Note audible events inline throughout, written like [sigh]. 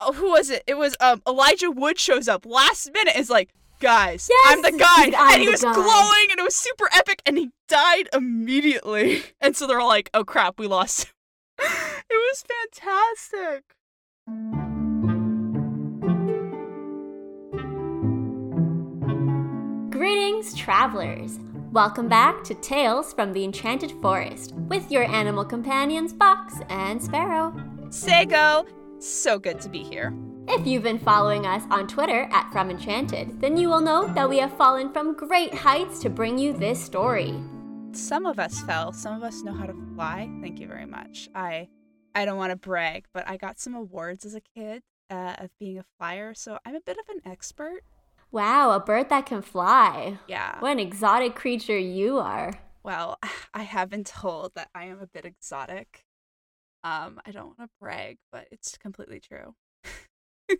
oh, who was it? It was um Elijah Wood shows up last minute. Is like, guys, Yes! I'm the guy, "I'm and he was guy." glowing, and it was super epic, and he died immediately. [laughs] And so they're all like, oh crap, we lost. [laughs] it was fantastic. Greetings, travelers! Welcome back to Tales from the Enchanted Forest with your animal companions Fox and Sparrow. Sago, so good to be here. If you've been following us on Twitter at From Enchanted, then you will know that we have fallen from great heights to bring you this story. Some of us fell. Some of us know how to fly. Thank you very much. I, I don't want to brag, but I got some awards as a kid uh, of being a flyer, so I'm a bit of an expert. Wow, a bird that can fly. Yeah. What an exotic creature you are. Well, [sighs] I have been told that I am a bit exotic. Um, I don't want to brag, but it's completely true. [laughs]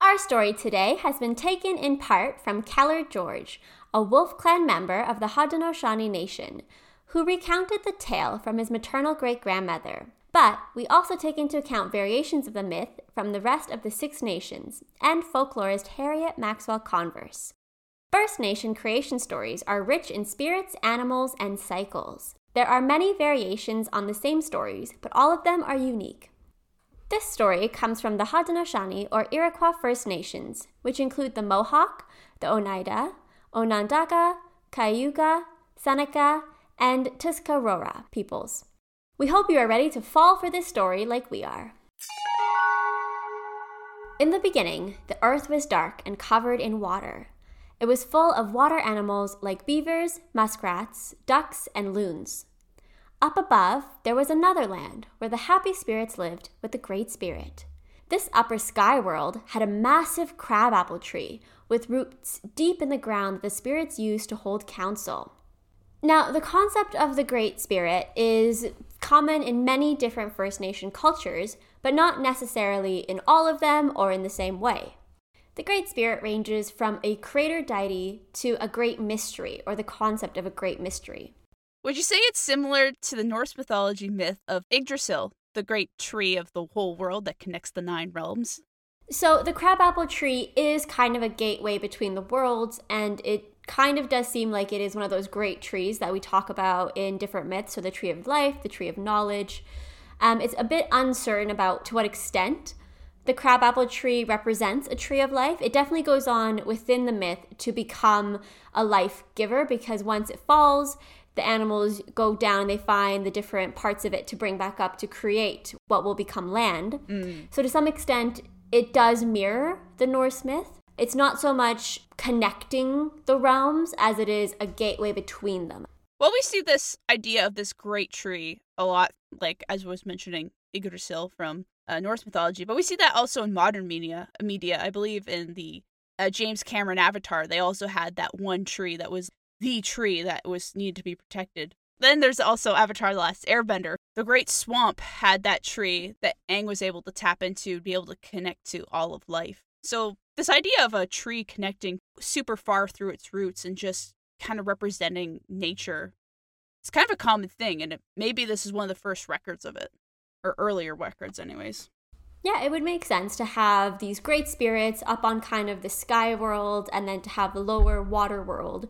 Our story today has been taken in part from Keller George, a Wolf Clan member of the Haudenosaunee Nation, who recounted the tale from his maternal great grandmother. But we also take into account variations of the myth from the rest of the Six Nations and folklorist Harriet Maxwell Converse. First Nation creation stories are rich in spirits, animals, and cycles. There are many variations on the same stories, but all of them are unique. This story comes from the Haudenosaunee or Iroquois First Nations, which include the Mohawk, the Oneida, Onondaga, Cayuga, Seneca, and Tuscarora peoples. We hope you are ready to fall for this story like we are. In the beginning, the earth was dark and covered in water. It was full of water animals like beavers, muskrats, ducks, and loons. Up above, there was another land where the happy spirits lived with the Great Spirit. This upper sky world had a massive crabapple tree with roots deep in the ground that the spirits used to hold council. Now, the concept of the Great Spirit is common in many different First Nation cultures, but not necessarily in all of them or in the same way. The Great Spirit ranges from a creator deity to a great mystery, or the concept of a great mystery. Would you say it's similar to the Norse mythology myth of Yggdrasil, the great tree of the whole world that connects the nine realms? So, the crabapple tree is kind of a gateway between the worlds, and it kind of does seem like it is one of those great trees that we talk about in different myths. So, the tree of life, the tree of knowledge. Um, it's a bit uncertain about to what extent the crabapple tree represents a tree of life. It definitely goes on within the myth to become a life giver because once it falls, the animals go down and they find the different parts of it to bring back up to create what will become land. Mm. So, to some extent, it does mirror the Norse myth. It's not so much connecting the realms as it is a gateway between them. Well, we see this idea of this great tree a lot, like as I was mentioning Yggdrasil from uh, Norse mythology, but we see that also in modern media. Media, I believe, in the uh, James Cameron Avatar, they also had that one tree that was the tree that was needed to be protected. Then there's also Avatar: The Last Airbender. The Great Swamp had that tree that Aang was able to tap into, to be able to connect to all of life. So this idea of a tree connecting super far through its roots and just kind of representing nature it's kind of a common thing and it, maybe this is one of the first records of it or earlier records anyways Yeah, it would make sense to have these great spirits up on kind of the sky world and then to have the lower water world.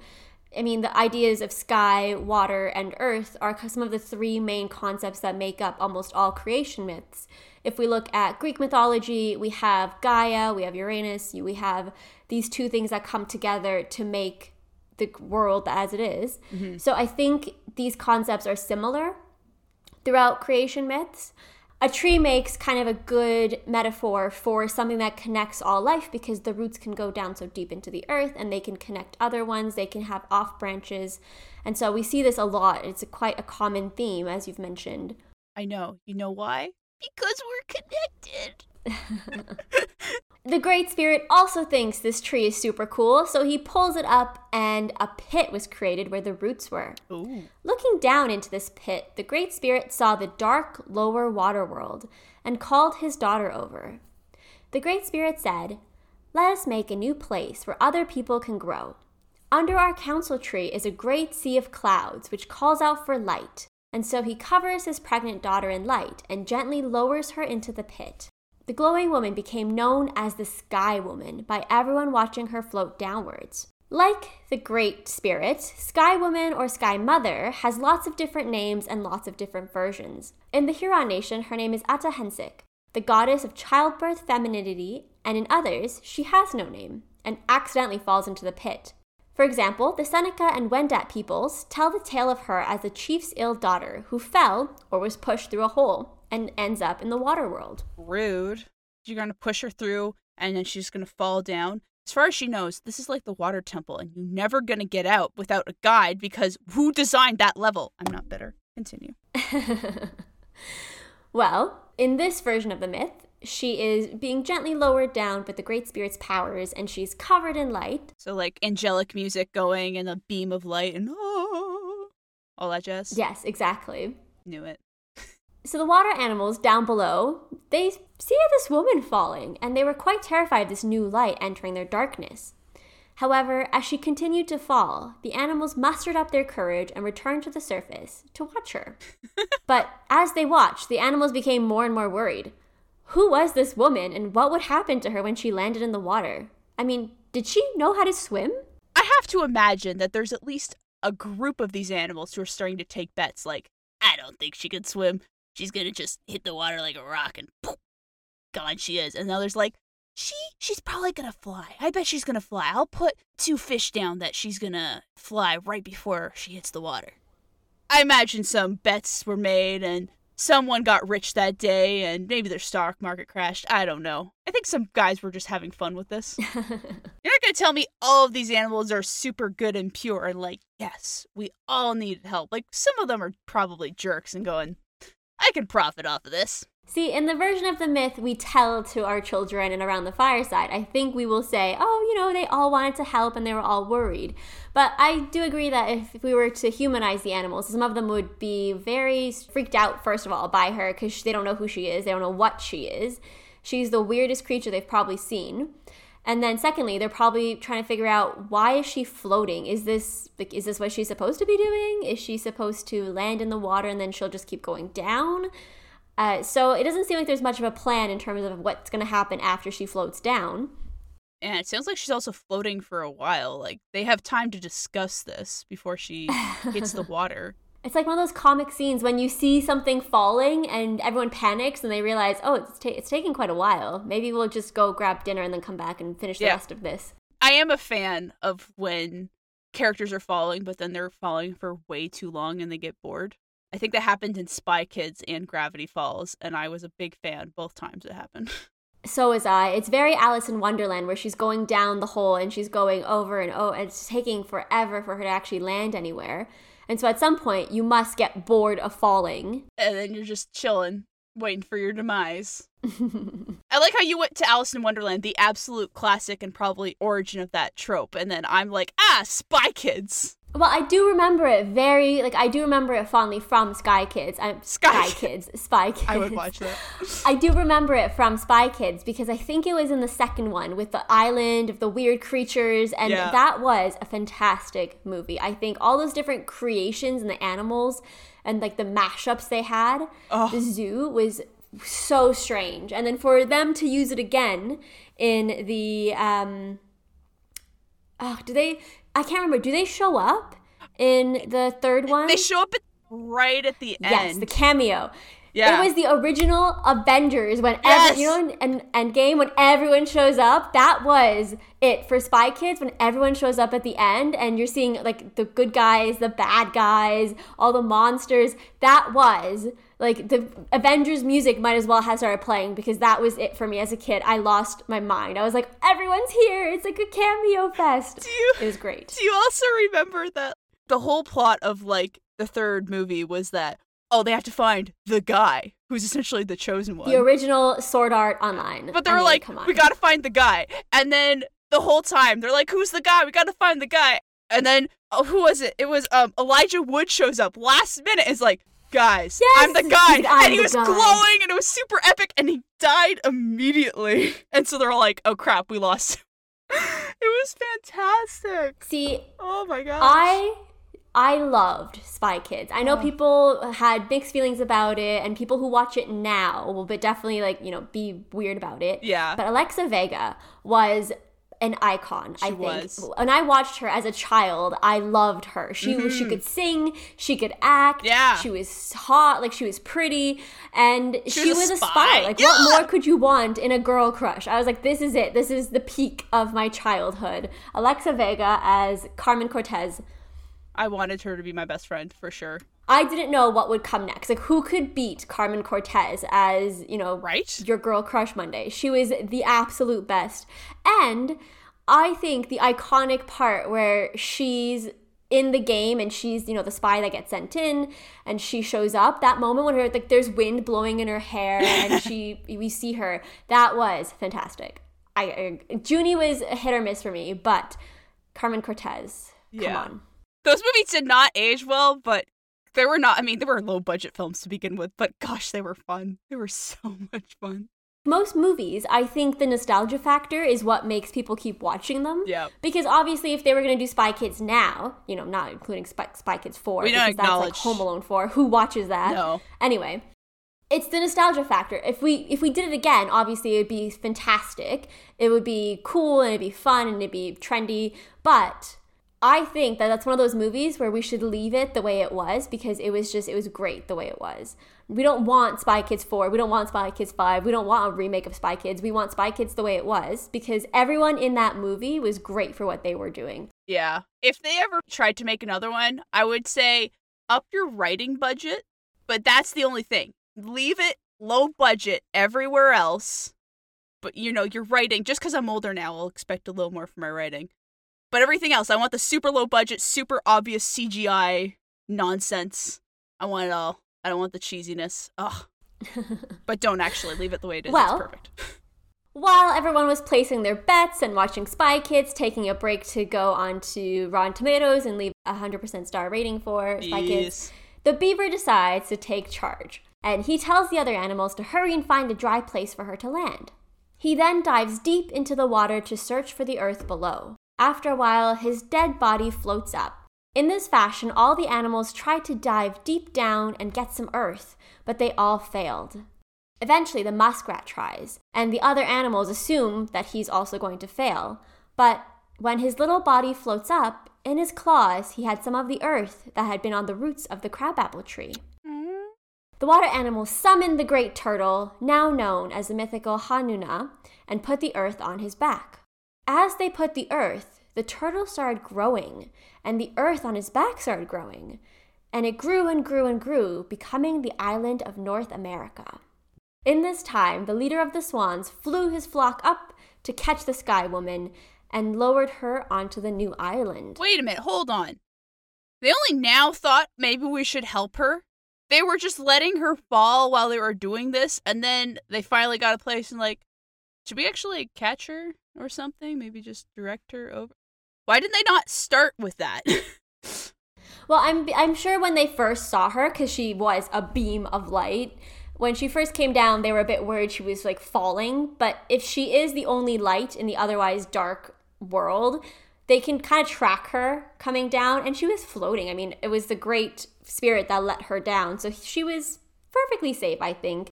I mean, the ideas of sky, water, and earth are some of the three main concepts that make up almost all creation myths. If we look at Greek mythology, we have Gaia, we have Uranus, we have these two things that come together to make the world as it is. Mm-hmm. So I think these concepts are similar throughout creation myths. A tree makes kind of a good metaphor for something that connects all life because the roots can go down so deep into the earth and they can connect other ones, they can have off branches. And so we see this a lot. It's a, quite a common theme, as you've mentioned. i know you know why because we're connected [laughs] The Great Spirit also thinks this tree is super cool, so he pulls it up and a pit was created where the roots were. Ooh. Looking down into this pit, the Great Spirit saw the dark lower water world and called his daughter over. The Great Spirit said, Let us make a new place where other people can grow. Under our council tree is a great sea of clouds which calls out for light, and so he covers his pregnant daughter in light and gently lowers her into the pit. The glowing woman became known as the Sky Woman by everyone watching her float downwards. Like the Great Spirit, Sky Woman or Sky Mother has lots of different names and lots of different versions. In the Huron Nation, her name is Atahensik, the goddess of childbirth, femininity, and in others, she has no name and accidentally falls into the pit. For example, the Seneca and Wendat peoples tell the tale of her as the chief's ill daughter who fell or was pushed through a hole and ends up in the water world. Rude. You're going to push her through and then she's going to fall down. As far as she knows, this is like the water temple and you're never going to get out without a guide because who designed that level? I'm not bitter. Continue. [laughs] well, in this version of the myth, she is being gently lowered down with the Great Spirit's powers, and she's covered in light. So, like angelic music going and a beam of light and oh, [gasps] all that jazz. Yes, exactly. Knew it. So the water animals down below, they see this woman falling, and they were quite terrified of this new light entering their darkness. However, as she continued to fall, the animals mustered up their courage and returned to the surface to watch her. [laughs] but as they watched, the animals became more and more worried. Who was this woman and what would happen to her when she landed in the water? I mean, did she know how to swim? I have to imagine that there's at least a group of these animals who are starting to take bets like, I don't think she could swim. She's gonna just hit the water like a rock and poof, gone she is. And the others like, she she's probably gonna fly. I bet she's gonna fly. I'll put two fish down that she's gonna fly right before she hits the water. I imagine some bets were made and someone got rich that day and maybe their stock market crashed. I don't know. I think some guys were just having fun with this. [laughs] You're not going to tell me all of these animals are super good and pure and like, yes, we all needed help. Like some of them are probably jerks and going, I can profit off of this. See, in the version of the myth we tell to our children and around the fireside, I think we will say, oh, you know, they all wanted to help and they were all worried. But I do agree that if we were to humanize the animals, some of them would be very freaked out, first of all, by her because they don't know who she is, they don't know what she is. She's the weirdest creature they've probably seen. And then secondly, they're probably trying to figure out why is she floating? Is this like is this what she's supposed to be doing? Is she supposed to land in the water and then she'll just keep going down? Uh, so it doesn't seem like there's much of a plan in terms of what's going to happen after she floats down. And it sounds like she's also floating for a while. Like they have time to discuss this before she [laughs] hits the water. It's like one of those comic scenes when you see something falling and everyone panics and they realize, oh, it's, ta- it's taking quite a while. Maybe we'll just go grab dinner and then come back and finish the yeah. rest of this. I am a fan of when characters are falling, but then they're falling for way too long and they get bored. I think that happened in Spy Kids and Gravity Falls, and I was a big fan both times it happened. [laughs] So was I. It's very Alice in Wonderland where she's going down the hole and she's going over and oh, and it's taking forever for her to actually land anywhere. And so at some point, you must get bored of falling. And then you're just chilling, waiting for your demise. [laughs] I like how you went to Alice in Wonderland, the absolute classic and probably origin of that trope. And then I'm like, ah, Spy Kids. Well, I do remember it very like I do remember it fondly from Sky Kids. I'm Sky, Sky Kids, Spy Kids. I would watch that. [laughs] I do remember it from Spy Kids because I think it was in the second one with the island of the weird creatures, and yeah. that was a fantastic movie. I think all those different creations and the animals and like the mashups they had, oh. the zoo was so strange. And then for them to use it again in the um, oh, do they? I can't remember. Do they show up in the third one? They show up at, right at the end. Yes, the cameo. Yeah. It was the original Avengers when yes. every, you know in, in Endgame when everyone shows up. That was it for Spy Kids when everyone shows up at the end and you're seeing like the good guys, the bad guys, all the monsters. That was like the Avengers music might as well have started playing because that was it for me as a kid. I lost my mind. I was like, everyone's here. It's like a cameo fest. Do You, it was great. Do you also remember that the whole plot of like the third movie was that oh they have to find the guy who's essentially the chosen one. The original Sword Art Online. But they were like, we got to find the guy, and then the whole time they're like, who's the guy? We got to find the guy. And then oh, who was it? It was um Elijah Wood shows up last minute. Is like, guys, yes, I'm the guy. I'm and he was guy. glowing and it was super epic and he died immediately. [laughs] And so they're all like, oh crap, we lost [laughs] it was fantastic. See, oh my god. I I loved Spy Kids. I know Oh. people had mixed feelings about it, and people who watch it now will but definitely like you know be weird about it. Yeah. But Alexa Vega was an icon. I think. was. When I watched her as a child, I loved her. She was she could sing, she could act. Mm-hmm. Yeah. She was hot, like she was pretty, and she, was was, a a spy. spy. Like Yeah. what more could you want in a girl crush? I was like, this is it. This is the peak of my childhood. Alexa Vega as Carmen Cortez. I wanted her to be my best friend for sure. I didn't know what would come next. Like, who could beat Carmen Cortez as, you know, Right? your girl crush Monday? She was the absolute best. And I think the iconic part where she's in the game and she's, you know, the spy that gets sent in and she shows up, that moment when her, like, there's wind blowing in her hair and she, [laughs] we see her, that was fantastic. I, I Junie was a hit or miss for me, but Carmen Cortez, come Yeah. on. Those movies did not age well, but they were not. I mean, they were low budget films to begin with, but gosh, they were fun. They were [laughs] so much fun. most movies, I think the nostalgia factor is what makes people keep watching them. Yeah. Because obviously, if they were going to do Spy Kids now, you know, not including Spy, Spy Kids 4, We don't because that's like Home Alone 4, who watches that? No. Anyway, it's the nostalgia factor. If we if we did it again, obviously it would be fantastic. It would be cool and it'd be fun and it'd be trendy. But I think that that's one of those movies where we should leave it the way it was because it was just it was great the way it was. We don't want Spy Kids 4, we don't want Spy Kids 5, we don't want a remake of Spy Kids. We want Spy Kids the way it was because everyone in that movie was great for what they were doing. Yeah. If they ever tried to make another one, I would say up your writing budget, but that's the only thing. Leave it low budget everywhere else. But you know, your writing, just because I'm older now, I'll expect a little more from my writing. But everything else, I want the super low budget, super obvious CGI nonsense. I want it all. I don't want the cheesiness. Ugh. [laughs] but don't actually leave it the way it is. Well, it's perfect. [laughs] While everyone was placing their bets and watching Spy Kids, taking a break to go onto Rotten Tomatoes and leave a 100% star rating for Spy Kids, the beaver decides to take charge. And he tells the other animals to hurry and find a dry place for her to land. He then dives deep into the water to search for the earth below. After a while, his dead body floats up. In this fashion, all the animals try to dive deep down and get some earth, but they all failed. Eventually, the muskrat tries, and the other animals assume that he's also going to fail. But when his little body floats up, in his claws he had some of the earth that had been on the roots of the crabapple tree. The water animals summoned the great turtle, now known as the mythical Hanuna, and put the earth on his back. As they put the earth, the turtle started growing, and the earth on his back started growing. And it grew and grew and grew, becoming the island of North America. In this time, the leader of the swans flew his flock up to catch the sky woman and lowered her onto the new island. Wait a minute, hold on. They only now thought maybe we should help her. They were just letting her fall while they were doing this, and then they finally got a place and like, should we actually catch her or something? Maybe just direct her over. Why did they not start with that? [laughs] Well, I'm I'm sure when they first saw her, because she was a beam of light. When she first came down, they were a bit worried she was like falling. But if she is the only light in the otherwise dark world, they can kind of track her coming down, and she was floating. I mean, it was the great spirit that let her down, so she was perfectly safe, I think.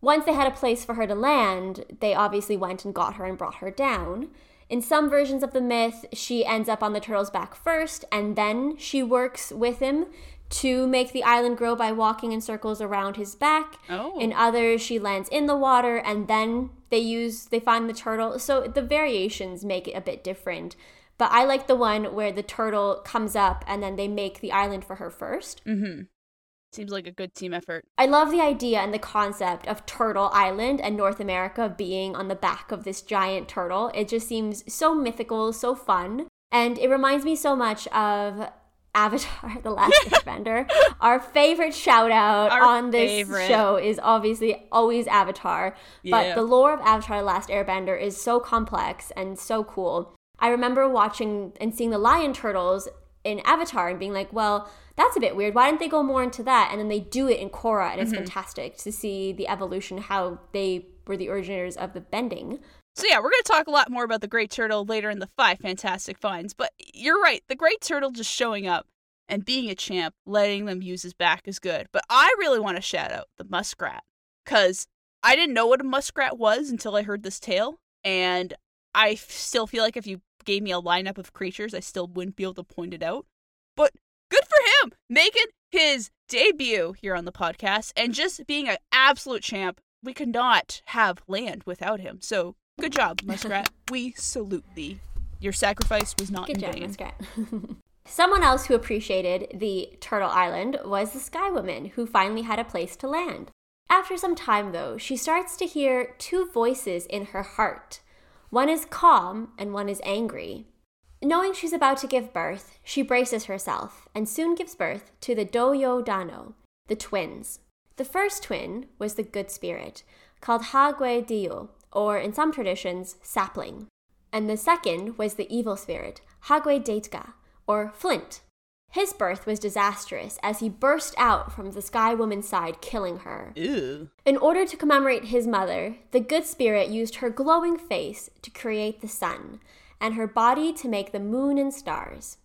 Once they had a place for her to land, they obviously went and got her and brought her down. In some versions of the myth, she ends up on the turtle's back first, and then she works with him to make the island grow by walking in circles around his back. Oh. In others, she lands in the water, and then they use they find the turtle. So the variations make it a bit different. But I like the one where the turtle comes up, and then they make the island for her first. mm-hmm. Seems like a good team effort. I love the idea and the concept of Turtle Island and North America being on the back of this giant turtle. It just seems so mythical, so fun. And it reminds me so much of Avatar [laughs] The Last [laughs] Airbender. Our favorite shout out Our on this favorite. show is obviously always Avatar. Yeah. But the lore of Avatar The Last Airbender is so complex and so cool. I remember watching and seeing the lion turtles in Avatar and being like, well, that's a bit weird. Why didn't they go more into that? And then they do it in Korra, and it's mm-hmm. fantastic to see the evolution, how they were the originators of the bending. So yeah, we're gonna talk a lot more about the Great Turtle later in the five Fantastic Finds. But you're right, the Great Turtle just showing up and being a champ, letting them use his back is good. But I really want to shout out the muskrat because I didn't know what a muskrat was until I heard this tale. And I still feel like if you gave me a lineup of creatures, I still wouldn't be able to point it out. But good for him making his debut here on the podcast and just being an absolute champ. We could not have land without him. So good job, [laughs] Muskrat. we salute thee. Your sacrifice was not Good in job, vain. Muskrat. [laughs] Someone else who appreciated the Turtle Island was the Sky Woman, who finally had a place to land. After some time, though, she starts to hear two voices in her heart. One is calm and one is angry. Knowing she's about to give birth, she braces herself and soon gives birth to the Doyo Dano, the twins. The first twin was the good spirit, called Hagwe Dio, or in some traditions, sapling. And the second was the evil spirit, Hagwe Detka, or flint. His birth was disastrous as he burst out from the Sky Woman's side, killing her. Ew. In order to commemorate his mother, the good spirit used her glowing face to create the sun, and her body to make the moon and stars.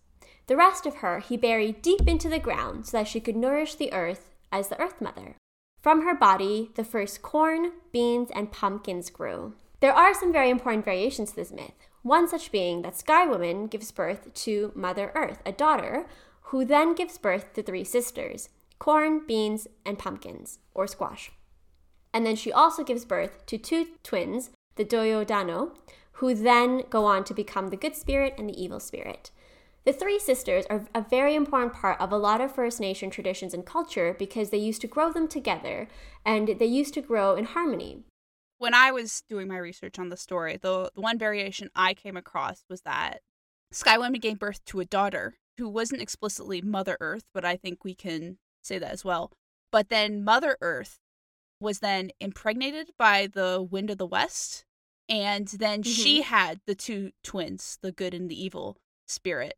The rest of her he buried deep into the ground so that she could nourish the earth as the Earth Mother. From her body, the first corn, beans, and pumpkins grew. There are some very important variations to this myth. One such being that Sky Woman gives birth to Mother Earth, a daughter, who then gives birth to three sisters corn, beans, and pumpkins, or squash. And then she also gives birth to two twins, the Doyo Dano, who then go on to become the good spirit and the evil spirit. The three sisters are a very important part of a lot of First Nation traditions and culture because they used to grow them together and they used to grow in harmony. When I was doing my research on the story, the, the one variation I came across was that Sky Woman gave birth to a daughter who wasn't explicitly Mother Earth, but I think we can say that as well. But then Mother Earth was then impregnated by the Wind of the West, and then mm-hmm. she had the two twins, the good and the evil spirit.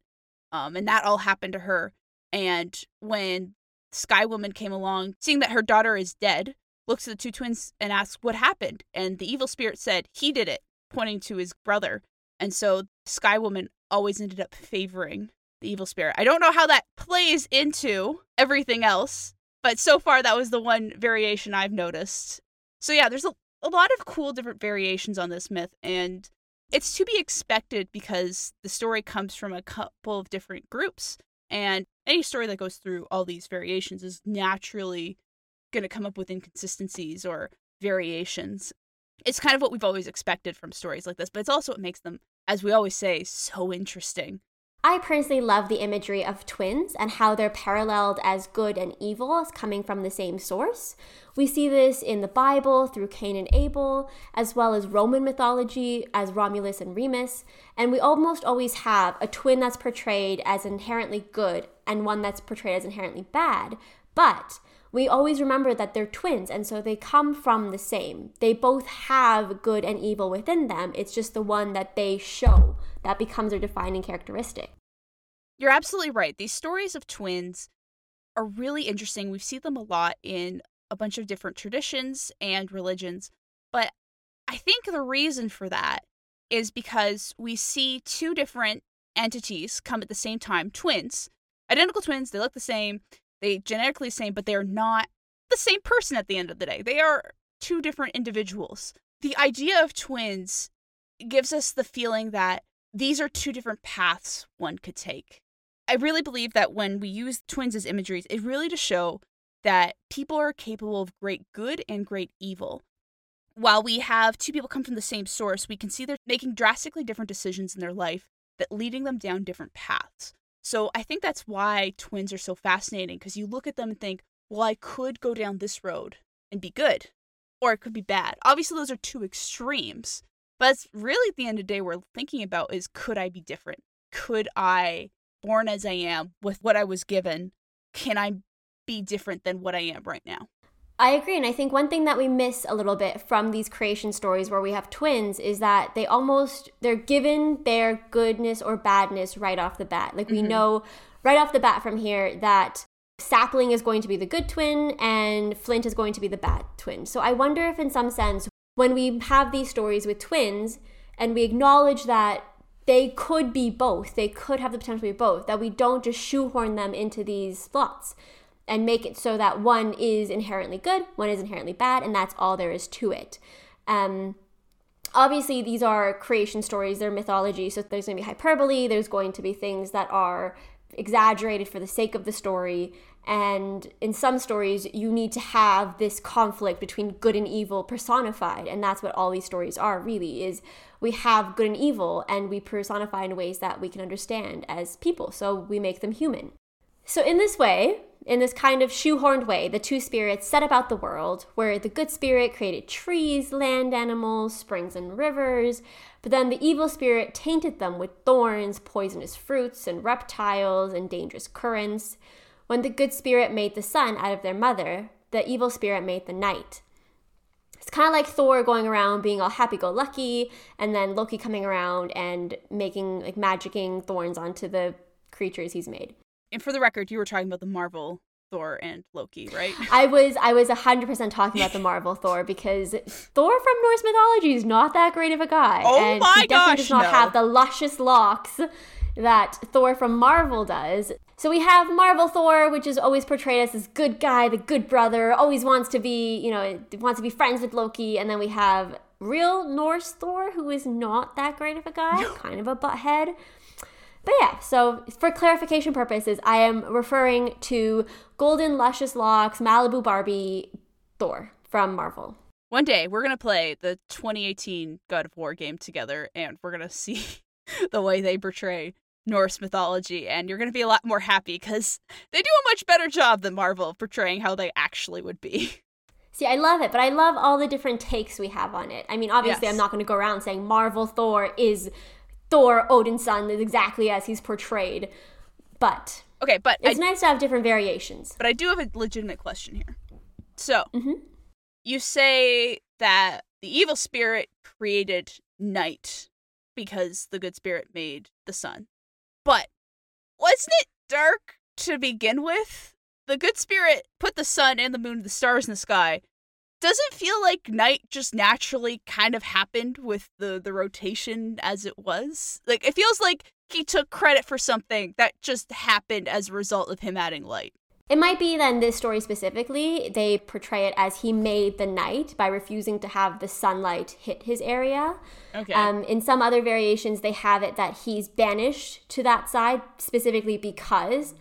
Um, and that all happened to her. And when Sky Woman came along, seeing that her daughter is dead, looks at the two twins and asks what happened. And the evil spirit said, He did it, pointing to his brother. And so Sky Woman always ended up favoring the evil spirit. I don't know how that plays into everything else, but so far that was the one variation I've noticed. So yeah, there's a, a lot of cool different variations on this myth, and it's to be expected because the story comes from a couple of different groups. And any story that goes through all these variations is naturally going to come up with inconsistencies or variations. It's kind of what we've always expected from stories like this, but it's also what makes them, as we always say, so interesting. I personally love the imagery of twins and how they're paralleled as good and evil as coming from the same source. We see this in the Bible through Cain and Abel, as well as Roman mythology as Romulus and Remus, and we almost always have a twin that's portrayed as inherently good and one that's portrayed as inherently bad. But we always remember that they're twins and so they come from the same. They both have good and evil within them. It's just the one that they show that becomes their defining characteristic. You're absolutely right. These stories of twins are really interesting. We see them a lot in a bunch of different traditions and religions. But I think the reason for that is because we see two different entities come at the same time twins, identical twins, they look the same, they genetically same, but they're not the same person at the end of the day. They are two different individuals. The idea of twins gives us the feeling that these are two different paths one could take. I really believe that when we use twins as imageries, it really to show that people are capable of great good and great evil. While we have two people come from the same source, we can see they're making drastically different decisions in their life that leading them down different paths. So I think that's why twins are so fascinating because you look at them and think, well, I could go down this road and be good, or it could be bad. Obviously, those are two extremes, but it's really at the end of the day we're thinking about is could I be different? Could I born as I am with what I was given, can I be different than what I am right now? I agree. And I think one thing that we miss a little bit from these creation stories where we have twins is that they almost they're given their goodness or badness right off the bat. Like we mm-hmm. know right off the bat from here that Sapling is going to be the good twin and Flint is going to be the bad twin. So I wonder if in some sense when we have these stories with twins and we acknowledge that they could be both. They could have the potential to be both. That we don't just shoehorn them into these slots and make it so that one is inherently good, one is inherently bad, and that's all there is to it. Um, obviously, these are creation stories, they're mythology, so there's going to be hyperbole, there's going to be things that are exaggerated for the sake of the story. And in some stories, you need to have this conflict between good and evil personified. And that's what all these stories are really is we have good and evil and we personify in ways that we can understand as people. So we make them human. So in this way, in this kind of shoehorned way, the two spirits set about the world, where the good spirit created trees, land animals, springs, and rivers, but then the evil spirit tainted them with thorns, poisonous fruits, and reptiles, and dangerous currents. When the good spirit made the sun out of their mother, the evil spirit made the night. It's kind of like Thor going around being all happy go lucky, and then Loki coming around and making, like, magicking thorns onto the creatures he's made and for the record, you were talking about the Marvel Thor and Loki, right? [laughs] I was I was 100% talking about the Marvel Thor because [laughs] Thor from Norse mythology is not that great of a guy oh and my he definitely gosh, does not no. have the luscious locks that Thor from Marvel does. So we have Marvel Thor, which is always portrayed as this good guy, the good brother, always wants to be, you know, wants to be friends with Loki, and then we have real Norse Thor, who is not that great of a guy, kind of a butthead. But yeah, so for clarification purposes, I am referring to Golden Luscious Locks Malibu Barbie Thor from Marvel. One day we're gonna play the 2018 God of War game together, and we're gonna [laughs] see the way they portray Norse mythology, and you're gonna be a lot more happy because they do a much better job than Marvel of portraying how they actually would be. [laughs] See, I love it, but I love all the different takes we have on it. I mean, obviously, Yes. I'm not going to go around saying Marvel Thor is Thor Odin's son is exactly as he's portrayed, but Okay, but I, it's nice to have different variations. but I do have a legitimate question here. So Mhm. you say that the evil spirit created night because the good spirit made the sun, but wasn't it dark to begin with? The good spirit put the sun and the moon and the stars in the sky. Does it feel like night just naturally kind of happened with the the rotation as it was? Like it feels like he took credit for something that just happened as a result of him adding light. It might be then this story specifically, they portray it as he made the night by refusing to have the sunlight hit his area. Okay. Um, in some other variations, they have it that he's banished to that side specifically because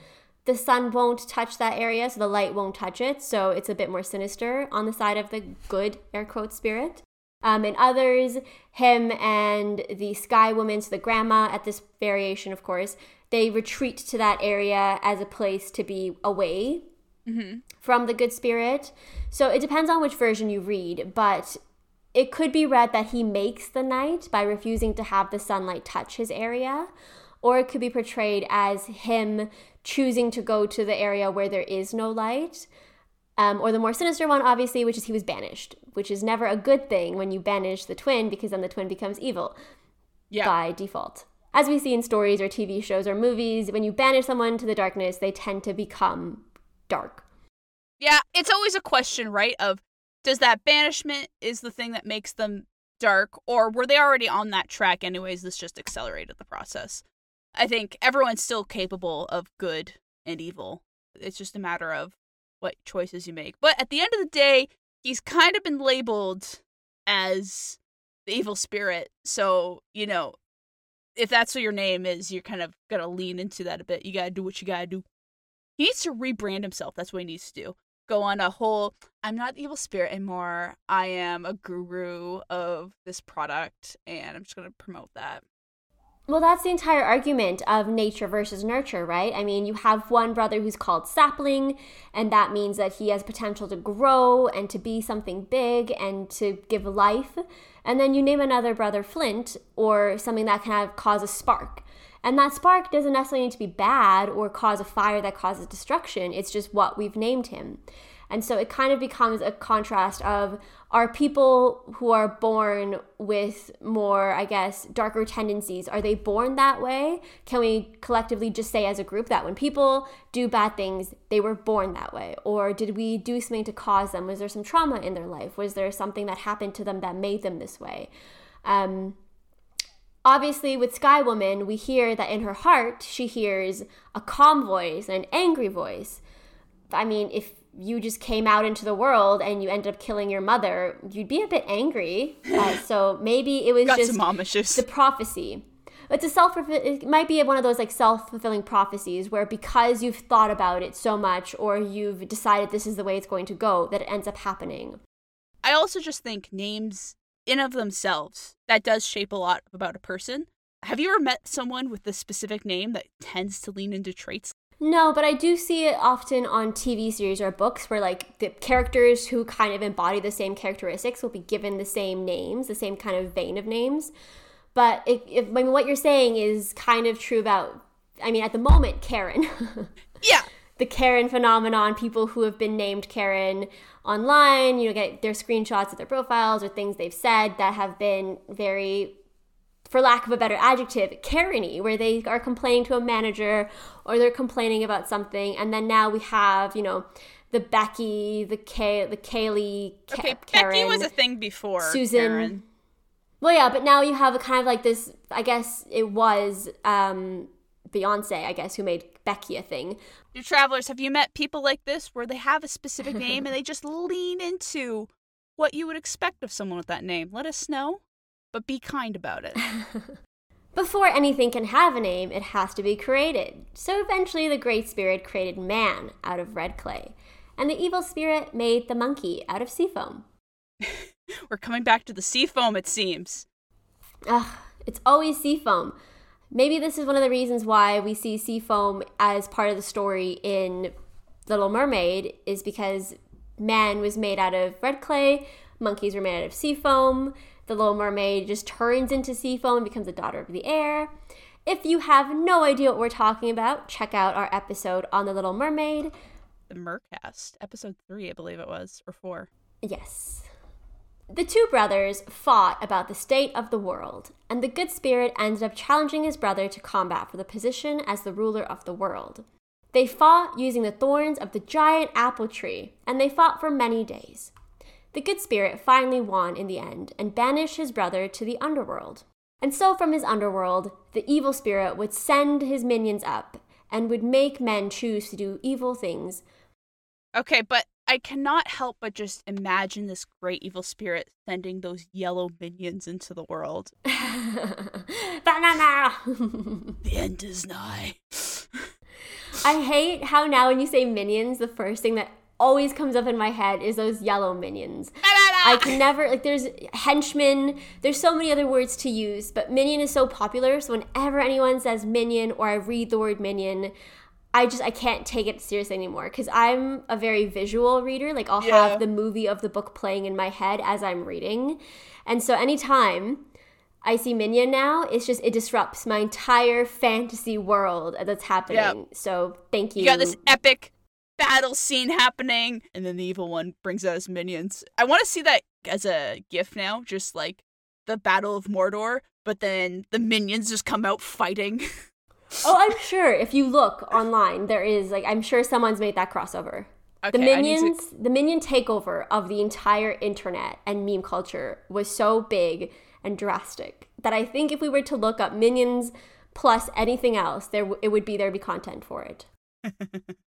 the sun won't touch that area, so the light won't touch it. So it's a bit more sinister on the side of the good, air quote, spirit. Um, in others, him and the Sky Woman, so the grandma at this variation, of course, they retreat to that area as a place to be away from the good spirit. So it depends on which version you read, but it could be read that he makes the night by refusing to have the sunlight touch his area, or it could be portrayed as him choosing to go to the area where there is no light. Um, or the more sinister one, obviously, which is he was banished, which is never a good thing when you banish the twin because then the twin becomes evil yeah. by default. As we see in stories or TV shows or movies, when you banish someone to the darkness, they tend to become dark. Yeah, it's always a question, right? Of does that banishment is the thing that makes them dark, or were they already on that track anyways? This just accelerated the process. I think everyone's still capable of good and evil. It's just a matter of what choices you make. But at the end of the day, he's kind of been labeled as the evil spirit. So, you know, if that's what your name is, you're kind of gonna lean into that a bit. You gotta do what you gotta do. He needs to rebrand himself. That's what he needs to do. Go on a whole I'm not the evil spirit anymore. I am a guru of this product and I'm just gonna promote that. Well, that's the entire argument of nature versus nurture, right? I mean, you have one brother who's called sapling, and that means that he has potential to grow and to be something big and to give life. And then you name another brother flint, or something that can have, cause a spark. And that spark doesn't necessarily need to be bad or cause a fire that causes destruction. It's just what we've named him. And so it kind of becomes a contrast of are people who are born with more, I guess, darker tendencies, are they born that way? Can we collectively just say as a group that when people do bad things, they were born that way? Or did we do something to cause them? Was there some trauma in their life? Was there something that happened to them that made them this way? Um, Obviously, with Sky Woman, we hear that in her heart, she hears a calm voice and an angry voice. I mean, if you just came out into the world and you end up killing your mother, you'd be a bit angry. Uh, [laughs] so maybe it was just some mom issues. the prophecy. It's a self. It might be one of those like self fulfilling prophecies where because you've thought about it so much or you've decided this is the way it's going to go, that it ends up happening. I also just think names in of themselves that does shape a lot about a person. Have you ever met someone with a specific name that tends to lean into traits? No, but I do see it often on TV series or books where like the characters who kind of embody the same characteristics will be given the same names, the same kind of vein of names. But if, if I mean what you're saying is kind of true about I mean at the moment Karen. [laughs] Yeah. the Karen phenomenon, people who have been named Karen online, you know, get their screenshots of their profiles or things they've said that have been very for lack of a better adjective, Karen where they are complaining to a manager or they're complaining about something. And then now we have, you know, the Becky, the Kay, the Kaylee, Ka- Okay, Karen, Becky was a thing before. Susan. Karen. Well, yeah, but now you have a kind of like this. I guess it was um, Beyonce, I guess, who made Becky a thing. Your travelers, have you met people like this where they have a specific name and they just lean into what you would expect of someone with that name? Let us know, but be kind about it. [laughs] Before anything can have a name, it has to be created. So eventually, the Great Spirit created man out of red clay, and the evil spirit made the monkey out of sea foam. [laughs] We're coming back to the sea foam, it seems. Ugh, it's always sea foam. Maybe this is one of the reasons why we see sea foam as part of the story in Little Mermaid, is because man was made out of red clay, monkeys were made out of sea foam. The Little Mermaid just turns into sea foam and becomes a daughter of the air. If you have no idea what we're talking about, check out our episode on The Little Mermaid. The Mercast, episode three, I believe it was, or four. Yes. The two brothers fought about the state of the world, and the good spirit ended up challenging his brother to combat for the position as the ruler of the world. They fought using the thorns of the giant apple tree, and they fought for many days. The good spirit finally won in the end and banished his brother to the underworld. And so, from his underworld, the evil spirit would send his minions up and would make men choose to do evil things Okay, but I cannot help but just imagine this great evil spirit sending those yellow minions into the world. [laughs] Banana! The end is nigh. [laughs] I hate how now when you say minions, the first thing that always comes up in my head is those yellow minions. I can never like there's henchmen, there's so many other words to use, but minion is so popular, so whenever anyone says minion or I read the word minion, I just I can't take it seriously anymore cuz I'm a very visual reader, like I'll Yeah. have the movie of the book playing in my head as I'm reading. And so anytime I see Minion now, it's just it disrupts my entire fantasy world that's happening. So thank you. You got this epic battle scene happening, and then the evil one brings out his minions. I want to see that as a gif now, just like the Battle of Mordor, but then the minions just come out fighting. [laughs] Oh, I'm sure if you look online, there is like I'm sure someone's made that crossover. Okay, the need to- minions, the minion takeover of the entire internet and meme culture was so big and drastic that I think if we were to look up minions plus anything else, there w- it would be there would be content for it. [laughs]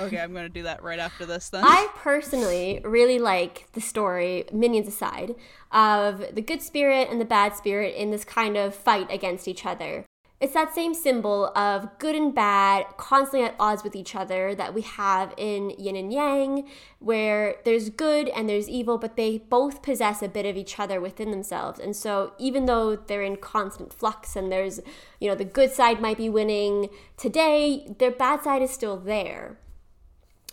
okay, I'm gonna do that right after this then. I personally really like the story, minions aside, of the good spirit and the bad spirit in this kind of fight against each other. It's that same symbol of good and bad constantly at odds with each other that we have in yin and yang, where there's good and there's evil, but they both possess a bit of each other within themselves. And so, even though they're in constant flux and there's, you know, the good side might be winning today, their bad side is still there.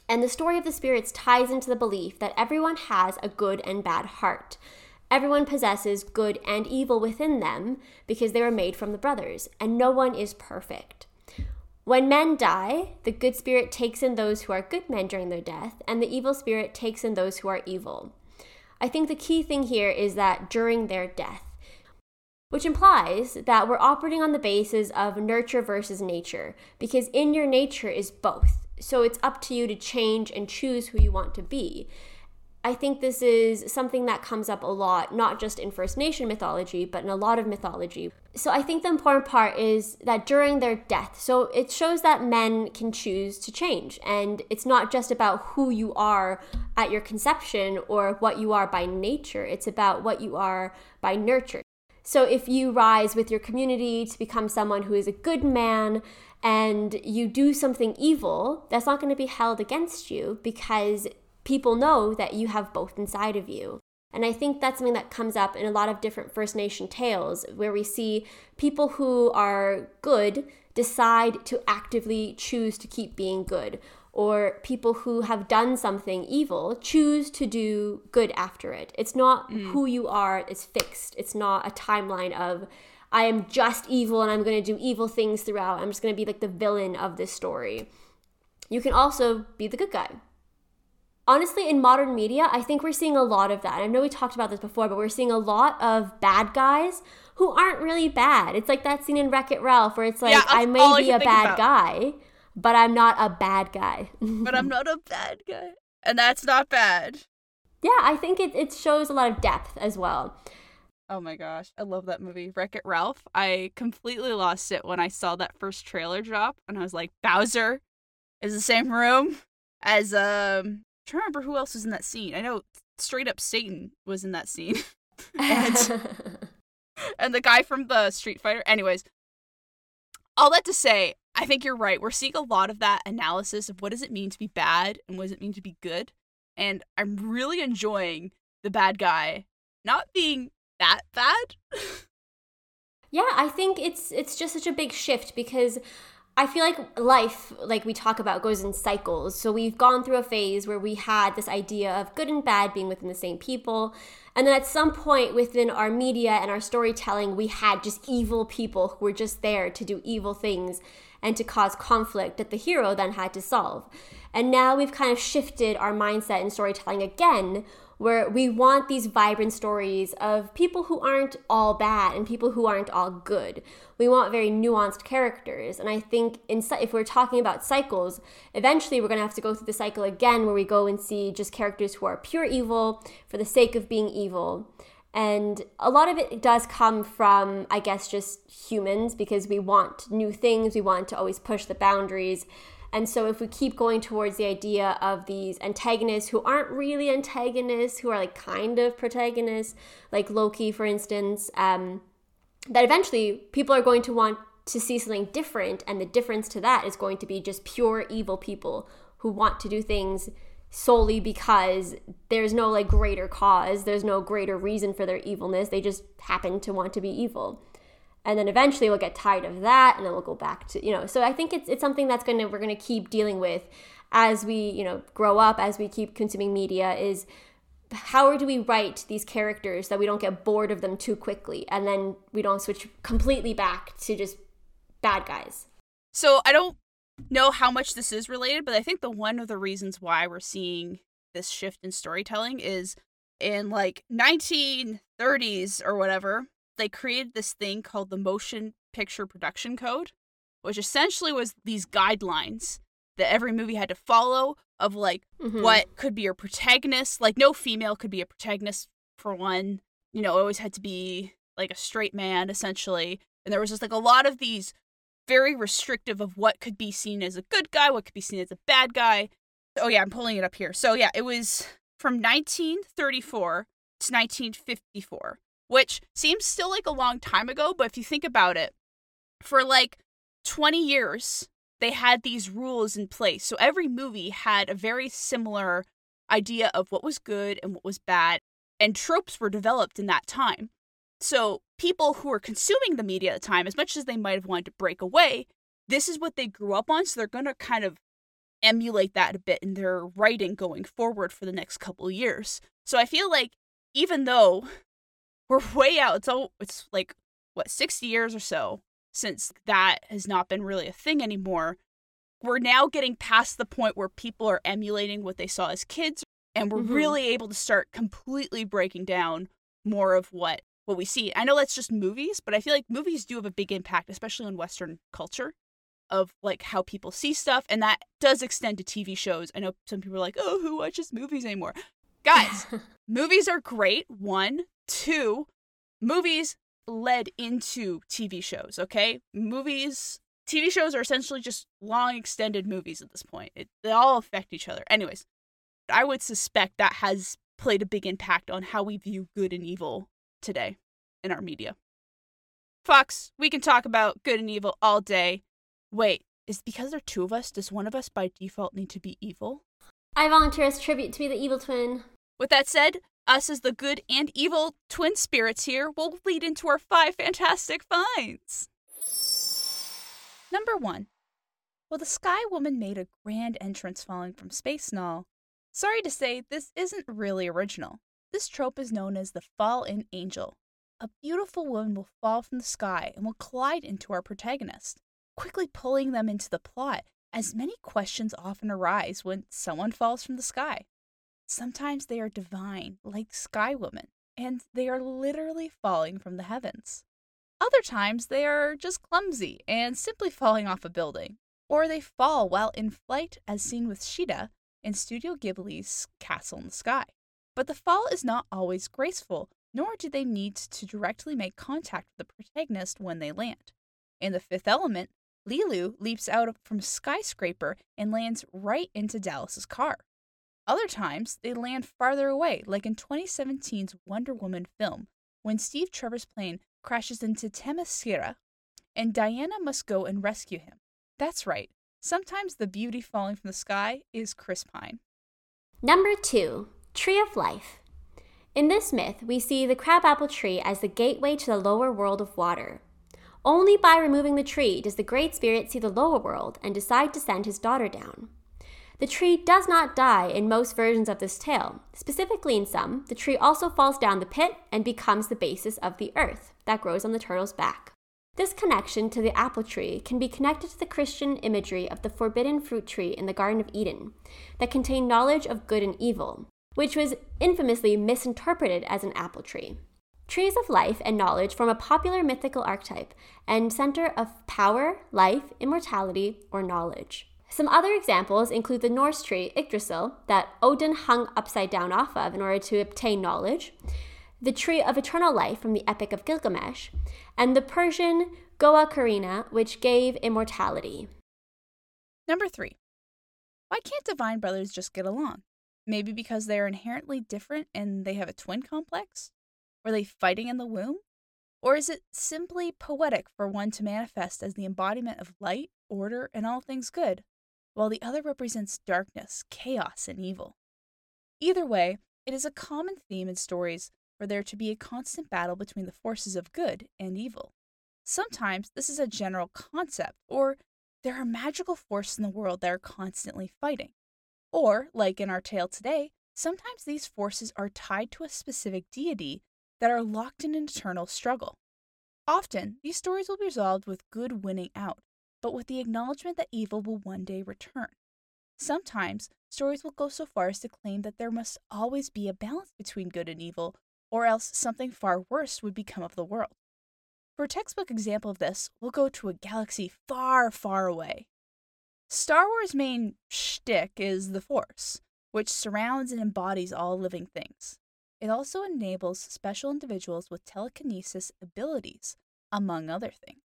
And the story of the spirits ties into the belief that everyone has a good and bad heart. Everyone possesses good and evil within them because they were made from the brothers, and no one is perfect. When men die, the good spirit takes in those who are good men during their death, and the evil spirit takes in those who are evil. I think the key thing here is that during their death, which implies that we're operating on the basis of nurture versus nature, because in your nature is both. So it's up to you to change and choose who you want to be. I think this is something that comes up a lot, not just in First Nation mythology, but in a lot of mythology. So I think the important part is that during their death, so it shows that men can choose to change. And it's not just about who you are at your conception or what you are by nature, it's about what you are by nurture. So if you rise with your community to become someone who is a good man and you do something evil, that's not going to be held against you because people know that you have both inside of you. And I think that's something that comes up in a lot of different First Nation tales where we see people who are good decide to actively choose to keep being good, or people who have done something evil choose to do good after it. It's not mm. who you are, it's fixed. It's not a timeline of, I am just evil and I'm going to do evil things throughout. I'm just going to be like the villain of this story. You can also be the good guy honestly, in modern media, I think we're seeing a lot of that. I know we talked about this before, but we're seeing a lot of bad guys who aren't really bad. It's like that scene in Wreck It Ralph where it's like, yeah, I may be a bad about. guy, but I'm not a bad guy. but I'm not a [laughs] bad guy. And that's not bad. Yeah, I think it, it shows a lot of depth as well. Oh my gosh, I love that movie, Wreck It Ralph. I completely lost it when I saw that first trailer drop, and I was like, Bowser is the same room as um trying to remember who else was in that scene. I know straight up Satan was in that scene. [laughs] and, [laughs] and the guy from the Street Fighter. Anyways, all that to say, I think you're right. We're seeing a lot of that analysis of what does it mean to be bad and what does it mean to be good. And I'm really enjoying the bad guy not being that bad. [laughs] yeah, I think it's it's just such a big shift because I feel like life, like we talk about, goes in cycles. So we've gone through a phase where we had this idea of good and bad being within the same people. And then at some point within our media and our storytelling, we had just evil people who were just there to do evil things and to cause conflict that the hero then had to solve. And now we've kind of shifted our mindset in storytelling again, where we want these vibrant stories of people who aren't all bad and people who aren't all good. We want very nuanced characters. And I think in, if we're talking about cycles, eventually we're going to have to go through the cycle again where we go and see just characters who are pure evil for the sake of being evil. And a lot of it does come from, I guess, just humans because we want new things, we want to always push the boundaries. And so, if we keep going towards the idea of these antagonists who aren't really antagonists, who are like kind of protagonists, like Loki, for instance, um, that eventually people are going to want to see something different. And the difference to that is going to be just pure evil people who want to do things solely because there's no like greater cause, there's no greater reason for their evilness. They just happen to want to be evil and then eventually we'll get tired of that and then we'll go back to you know so i think it's it's something that's going to we're going to keep dealing with as we you know grow up as we keep consuming media is how do we write these characters that we don't get bored of them too quickly and then we don't switch completely back to just bad guys. So i don't know how much this is related but i think the one of the reasons why we're seeing this shift in storytelling is in like 1930s or whatever they created this thing called the Motion Picture Production Code, which essentially was these guidelines that every movie had to follow of like mm-hmm. what could be your protagonist. Like no female could be a protagonist for one. You know, it always had to be like a straight man essentially. And there was just like a lot of these very restrictive of what could be seen as a good guy, what could be seen as a bad guy. Oh yeah, I'm pulling it up here. So yeah, it was from 1934 to 1954 which seems still like a long time ago, but if you think about it, for like 20 years, they had these rules in place. So every movie had a very similar idea of what was good and what was bad, and tropes were developed in that time. So people who were consuming the media at the time, as much as they might have wanted to break away, this is what they grew up on. So they're going to kind of emulate that a bit in their writing going forward for the next couple years. So I feel like even though we're way out. It's all it's like what 60 years or so since that has not been really a thing anymore. We're now getting past the point where people are emulating what they saw as kids and we're mm-hmm. really able to start completely breaking down more of what what we see. I know that's just movies, but I feel like movies do have a big impact especially on western culture of like how people see stuff and that does extend to TV shows. I know some people are like, "Oh, who watches movies anymore?" Guys, [laughs] movies are great. One, two, movies led into TV shows, okay? Movies, TV shows are essentially just long extended movies at this point. It, they all affect each other. Anyways, I would suspect that has played a big impact on how we view good and evil today in our media. Fox, we can talk about good and evil all day. Wait, is because there are two of us, does one of us by default need to be evil? I volunteer as tribute to be the evil twin. With that said, us as the good and evil twin spirits here will lead into our five fantastic finds. Number one. Well, the Sky Woman made a grand entrance falling from space and all. Sorry to say, this isn't really original. This trope is known as the fall in angel. A beautiful woman will fall from the sky and will collide into our protagonist, quickly pulling them into the plot, as many questions often arise when someone falls from the sky. Sometimes they are divine, like Sky Woman, and they are literally falling from the heavens. Other times they are just clumsy and simply falling off a building, or they fall while in flight, as seen with Sheeta in Studio Ghibli's Castle in the Sky. But the fall is not always graceful, nor do they need to directly make contact with the protagonist when they land. In The Fifth Element, Leeloo leaps out from skyscraper and lands right into Dallas's car. Other times, they land farther away, like in 2017's Wonder Woman film, when Steve Trevor's plane crashes into Themyscira and Diana must go and rescue him. That's right, sometimes the beauty falling from the sky is Chris Pine. Number two, Tree of Life. In this myth, we see the crabapple tree as the gateway to the lower world of water. Only by removing the tree does the Great Spirit see the lower world and decide to send his daughter down. The tree does not die in most versions of this tale. Specifically, in some, the tree also falls down the pit and becomes the basis of the earth that grows on the turtle's back. This connection to the apple tree can be connected to the Christian imagery of the forbidden fruit tree in the Garden of Eden that contained knowledge of good and evil, which was infamously misinterpreted as an apple tree. Trees of life and knowledge form a popular mythical archetype and center of power, life, immortality, or knowledge. Some other examples include the Norse tree Yggdrasil that Odin hung upside down off of in order to obtain knowledge, the tree of eternal life from the Epic of Gilgamesh, and the Persian Gaokerena, which gave immortality. Number three. Why can't divine brothers just get along? Maybe because they are inherently different and they have a twin complex? Were they fighting in the womb? Or is it simply poetic for one to manifest as the embodiment of light, order, and all things good, while the other represents darkness, chaos, and evil. Either way, it is a common theme in stories for there to be a constant battle between the forces of good and evil. Sometimes this is a general concept, or there are magical forces in the world that are constantly fighting. Or, like in our tale today, sometimes these forces are tied to a specific deity that are locked in an eternal struggle. Often, these stories will be resolved with good winning out, but with the acknowledgement that evil will one day return. Sometimes, stories will go so far as to claim that there must always be a balance between good and evil, or else something far worse would become of the world. For a textbook example of this, we'll go to a galaxy far, far away. Star Wars' main shtick is the Force, which surrounds and embodies all living things. It also enables special individuals with telekinesis abilities, among other things.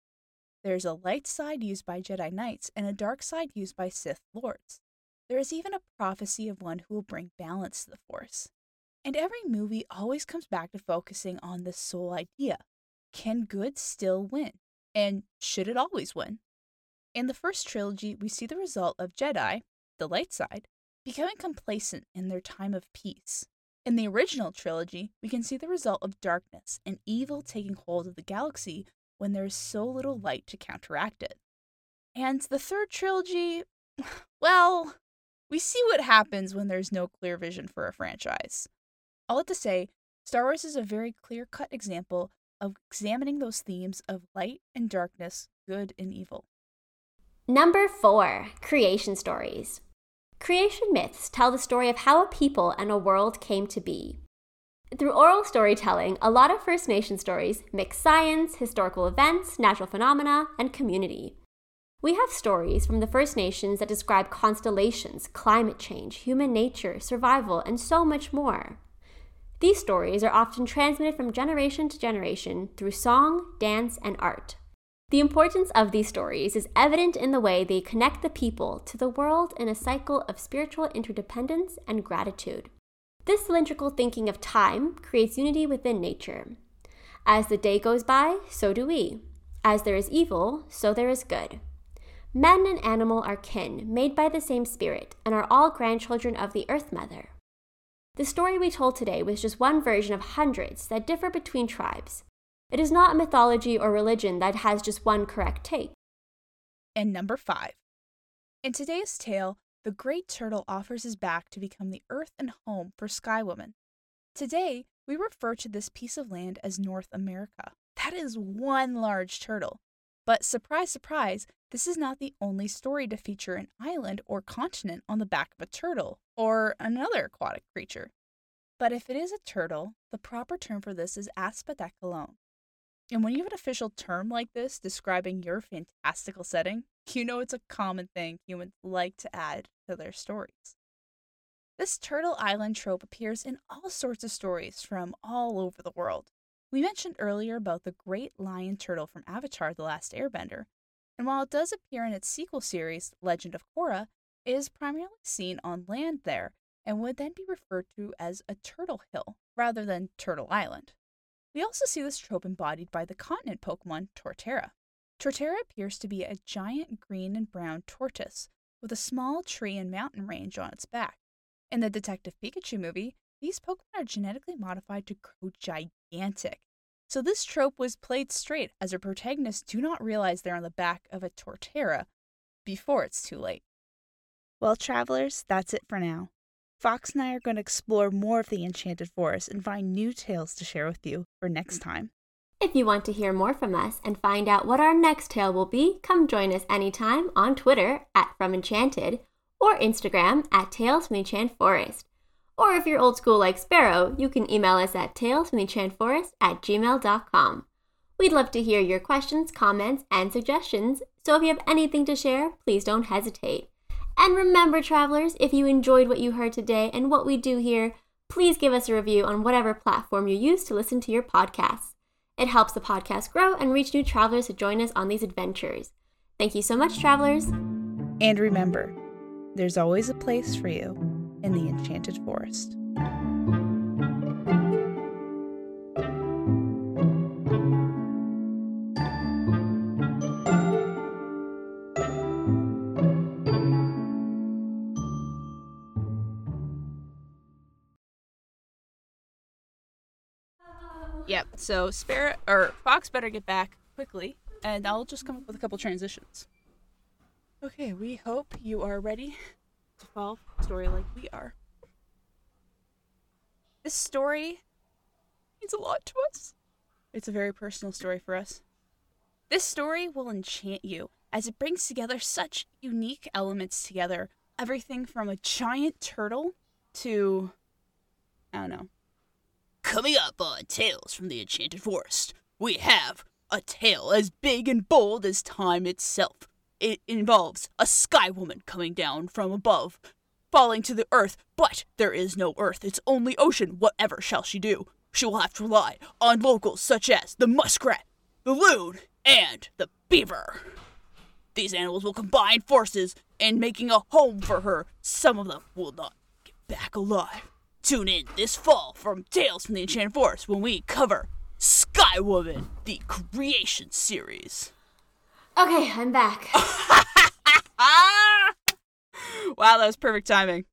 There is a light side used by Jedi Knights and a dark side used by Sith Lords. There is even a prophecy of one who will bring balance to the Force. And every movie always comes back to focusing on this sole idea can good still win? And should it always win? In the first trilogy, we see the result of Jedi, the light side, becoming complacent in their time of peace. In the original trilogy, we can see the result of darkness and evil taking hold of the galaxy when there is so little light to counteract it. And the third trilogy, [sighs] well, we see what happens when there's no clear vision for a franchise. All that to say, Star Wars is a very clear cut example of examining those themes of light and darkness, good and evil. Number four creation stories. Creation myths tell the story of how a people and a world came to be. Through oral storytelling, a lot of First Nation stories mix science, historical events, natural phenomena, and community. We have stories from the First Nations that describe constellations, climate change, human nature, survival, and so much more. These stories are often transmitted from generation to generation through song, dance, and art. The importance of these stories is evident in the way they connect the people to the world in a cycle of spiritual interdependence and gratitude. This cylindrical thinking of time creates unity within nature. As the day goes by, so do we. As there is evil, so there is good. Men and animal are kin, made by the same spirit, and are all grandchildren of the Earth Mother. The story we told today was just one version of hundreds that differ between tribes. It is not a mythology or religion that has just one correct take. And number five. In today's tale, the great turtle offers his back to become the earth and home for Sky Woman. Today, we refer to this piece of land as North America. That is one large turtle. But surprise, surprise, this is not the only story to feature an island or continent on the back of a turtle or another aquatic creature. But if it is a turtle, the proper term for this is Aspidochelone. And when you have an official term like this describing your fantastical setting, you know it's a common thing humans like to add to their stories. This Turtle Island trope appears in all sorts of stories from all over the world. We mentioned earlier about the great lion turtle from Avatar The Last Airbender, and while it does appear in its sequel series, Legend of Korra, it is primarily seen on land there and would then be referred to as a turtle hill rather than Turtle Island. We also see this trope embodied by the continent Pokemon Torterra. Torterra appears to be a giant green and brown tortoise with a small tree and mountain range on its back. In the Detective Pikachu movie, these Pokemon are genetically modified to grow gigantic. So this trope was played straight as our protagonists do not realize they're on the back of a Torterra before it's too late. Well, travelers, that's it for now. Fox and I are going to explore more of the Enchanted Forest and find new tales to share with you for next mm. time. If you want to hear more from us and find out what our next tale will be, come join us anytime on Twitter at From Enchanted or Instagram at Tales from the Enchanted Forest. Or if you're old school like Sparrow, you can email us at talesfromtheenchantedforest at gmail.com. We'd love to hear your questions, comments, and suggestions, so if you have anything to share, please don't hesitate. And remember, travelers, if you enjoyed what you heard today and what we do here, please give us a review on whatever platform you use to listen to your podcasts. It helps the podcast grow and reach new travelers to join us on these adventures. Thank you so much, travelers. And remember, there's always a place for you in the Enchanted Forest. So Sparrow or Fox better get back quickly, and I'll just come up with a couple transitions. Okay, we hope you are ready to follow the story like we are. This story means a lot to us. It's a very personal story for us. This story will enchant you as it brings together such unique elements together. Everything from a giant turtle to I don't know, Coming up on Tales from the Enchanted Forest, we have a tale as big and bold as time itself. It involves a sky woman coming down from above, falling to the earth, but there is no earth, it's only ocean. Whatever shall she do? She will have to rely on locals such as the muskrat, the loon, and the beaver. These animals will combine forces in making a home for her. Some of them will not get back alive. Tune in this fall from Tales from the Enchanted Forest when we cover Sky Woman, the creation series. Okay, I'm back. [laughs] wow, that was perfect timing.